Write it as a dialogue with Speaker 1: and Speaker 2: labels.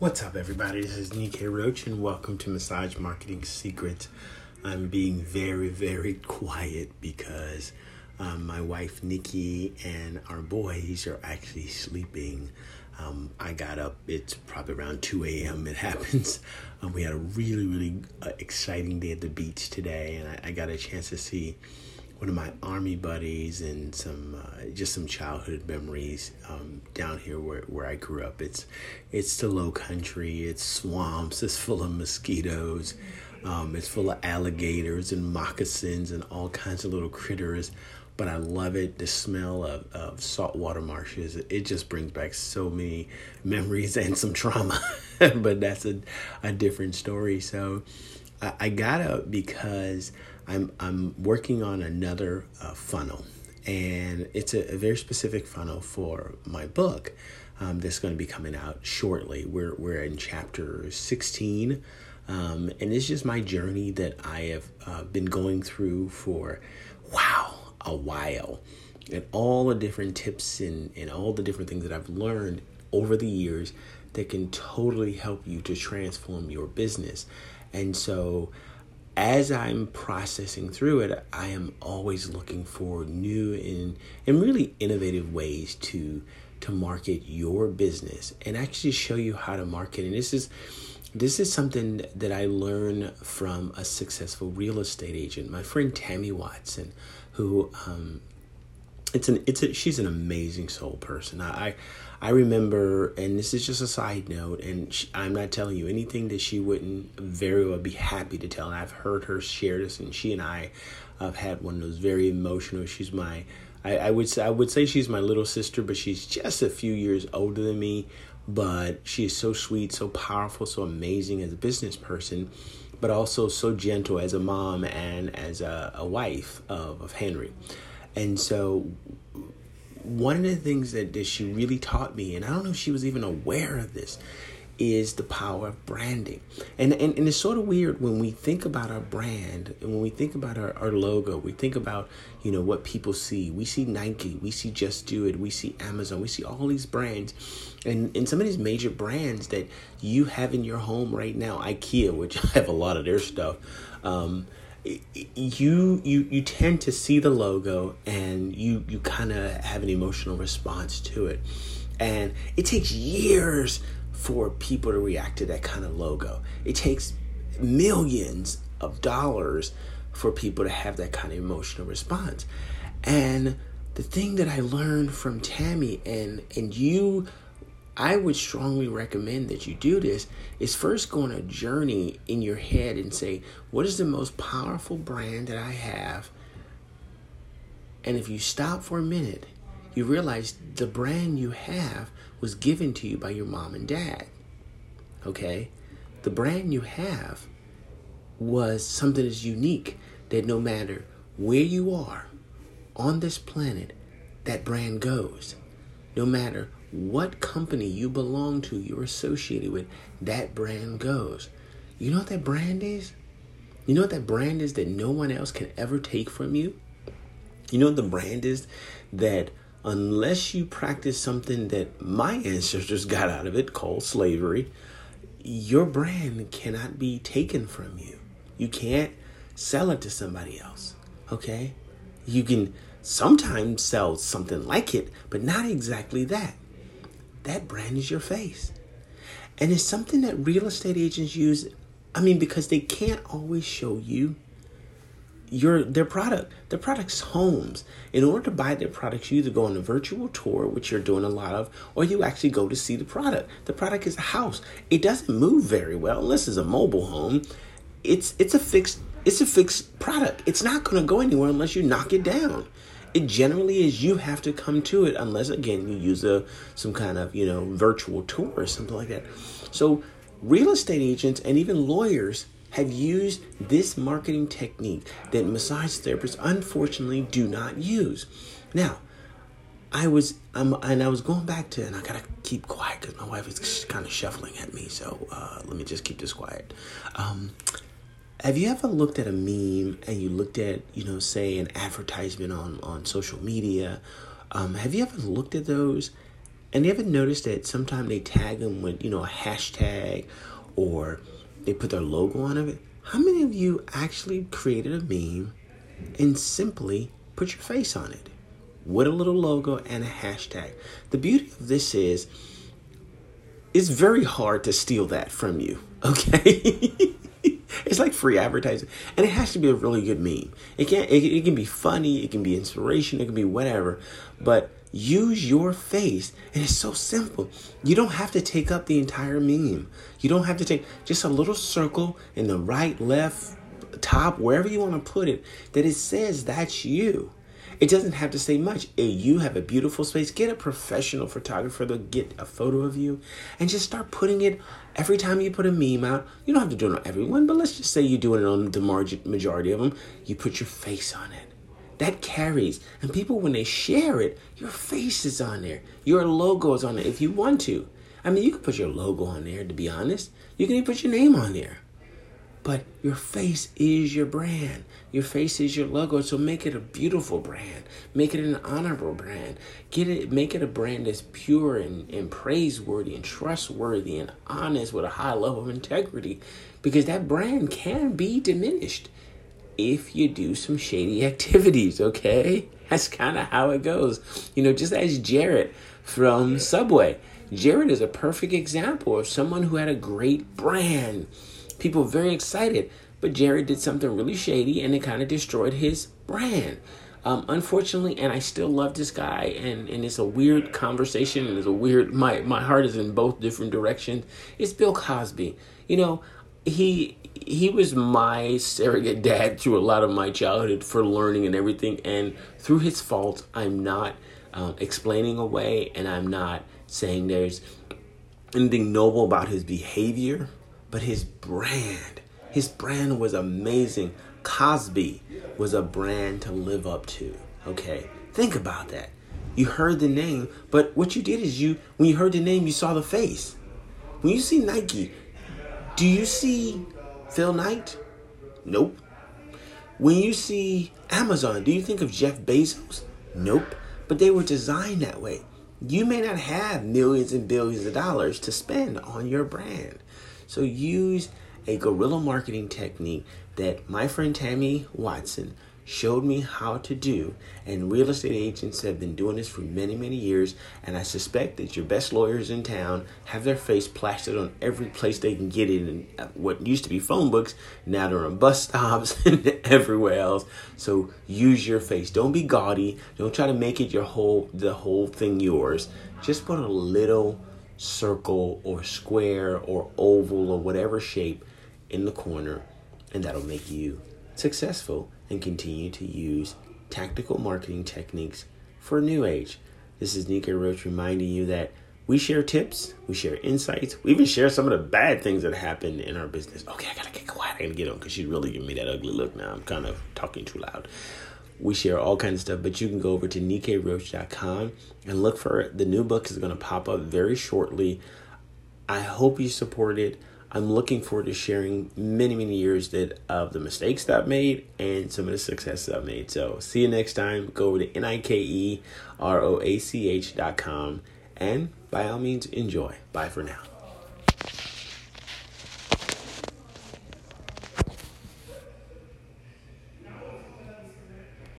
Speaker 1: What's up, everybody? This is Nike Roach, and welcome to Massage Marketing Secrets. I'm being very, very quiet because um, my wife Nikki and our boys are actually sleeping. Um, I got up, it's probably around 2 a.m. It happens. Um, we had a really, really uh, exciting day at the beach today, and I, I got a chance to see one of my army buddies and some uh, just some childhood memories um, down here where, where I grew up. It's it's the low country. It's swamps. It's full of mosquitoes. Um, it's full of alligators and moccasins and all kinds of little critters. But I love it. The smell of, of saltwater marshes. It just brings back so many memories and some trauma. but that's a, a different story. So I, I got up because I'm I'm working on another uh, funnel, and it's a, a, very specific funnel for my book um, that's going to be coming out shortly. We're we're in chapter sixteen, um, and it's just my journey that I have uh, been going through for wow a while, and all the different tips and and all the different things that I've learned over the years that can totally help you to transform your business, and so as I'm processing through it, I am always looking for new and and really innovative ways to to market your business and actually show you how to market. And this is this is something that I learned from a successful real estate agent, my friend Tammy Watson, who um, it's an it's a, she's an amazing soul person. I I remember, and this is just a side note, and she, I'm not telling you anything that she wouldn't very well be happy to tell. I've heard her share this, and she and I have had one of those very emotional. She's my, I, I would say, I would say she's my little sister, but she's just a few years older than me. But she is so sweet, so powerful, so amazing as a business person, but also so gentle as a mom and as a, a wife of, of Henry. And so one of the things that, that she really taught me, and I don't know if she was even aware of this, is the power of branding. And, and, and it's sort of weird when we think about our brand and when we think about our, our logo, we think about, you know, what people see. We see Nike, we see Just Do It, we see Amazon, we see all these brands. And, and some of these major brands that you have in your home right now, IKEA, which I have a lot of their stuff, um, you you you tend to see the logo and you you kind of have an emotional response to it. And it takes years for people to react to that kind of logo. It takes millions of dollars for people to have that kind of emotional response. And the thing that i learned from tammy and and you I would strongly recommend that you do this is first go on a journey in your head and say, what is the most powerful brand that I have? And if you stop for a minute, you realize the brand you have was given to you by your mom and dad. Okay? The brand you have was something that's unique that no matter where you are on this planet, that brand goes. No matter what company you belong to, you're associated with, that brand goes. You know what that brand is? You know what that brand is that no one else can ever take from you? You know what the brand is that unless you practice something that my ancestors got out of it called slavery, your brand cannot be taken from you. You can't sell it to somebody else. Okay? You can sometimes sell something like it, but not exactly that that brand is your face. And it's something that real estate agents use. I mean, because they can't always show you your their product. Their product's homes. In order to buy their products, you either go on a virtual tour, which you're doing a lot of, or you actually go to see the product. The product is a house. It doesn't move very well unless it's a mobile home. It's it's a fixed it's a fixed product. It's not going to go anywhere unless you knock it down it generally is you have to come to it unless again you use a some kind of you know virtual tour or something like that. So real estate agents and even lawyers have used this marketing technique that massage therapists unfortunately do not use. Now I was I'm and I was going back to and I gotta keep quiet because my wife is kind of shuffling at me so uh, let me just keep this quiet. Um, have you ever looked at a meme and you looked at, you know, say an advertisement on, on social media? Um, have you ever looked at those And you ever noticed that sometimes they tag them with, you know, a hashtag or they put their logo on it? How many of you actually created a meme and simply put your face on it with a little logo and a hashtag? The beauty of this is it's very hard to steal that from you, okay? It's like free advertising. And it has to be a really good meme. It can it, it can be funny it can be inspiration it can be whatever. But use your face and it's so simple. You don't have to take up the entire meme. You don't have to take just a little circle in the right left top wherever you want to put it that it says that's you it doesn't have to say much. You have a beautiful space. Get a professional photographer to get a photo of you and just start putting it every time you put a meme out. You don't have to do it on everyone, but let's just say you're doing it on the majority of them. You put your face on it. That carries. And people, when they share it, your face is on there. Your logo is on there if you want to. I mean, you can put your logo on there, to be honest. You can even put your name on there. But your face is your brand. Your face is your logo. So make it a beautiful brand. Make it an honorable brand. Get it make it a brand that's pure and, and praiseworthy and trustworthy and honest with a high level of integrity. Because that brand can be diminished if you do some shady activities, okay? That's kind of how it goes. You know, just as Jared from Subway. Jared is a perfect example of someone who had a great brand people very excited. But Jared did something really shady and it kind of destroyed his brand. Um, unfortunately, and I still love this guy, and, and it's a weird conversation, and it's a weird. My my heart is in both different directions. It's Bill Cosby. You know, he he was my surrogate dad through a lot of my childhood for learning and everything, and through his faults, I'm not um, explaining away, and I'm not saying there's anything noble about his behavior but his brand, his brand was amazing. Cosby was a brand to live up to. Okay, think about that. You heard the name, but what you did is you, when you heard the name, you saw the face. When you see Nike, do you see Phil Knight? Nope. When you see Amazon, do you think of Jeff Bezos? Nope. But they were designed that way. You may not have millions and billions of dollars to spend on your brand. So use a guerrilla marketing technique that my friend Tammy Watson showed me how to do. And real estate agents have been doing this for many, many years. And I suspect that your best lawyers in town have their face plastered on every place they can get in. And what used to be phone books, now they're on bus stops and everywhere else. So use your face. Don't be gaudy. Don't try to make it your whole the whole thing yours. Just put a little circle or square or oval or whatever shape in the corner, and that'll make you successful and continue to use tactical marketing techniques for new age. This is Nike Roach reminding you that we share tips, we share insights, we even share some of the bad things that happen in our business. Okay, I gotta get quiet. I gotta get on because she's really giving me that ugly look now. I'm kind of talking too loud. We share all kinds of stuff, but you can go over to NikeRoach.com and look for it. the new book is going to pop up very shortly. I hope you support it. I'm looking forward to sharing many, many years that of the mistakes that I've made and some of the successes I've made. So see you next time. Go over to N-I-K-E-R-O-A-C-H dot com and by all means enjoy. Bye for now.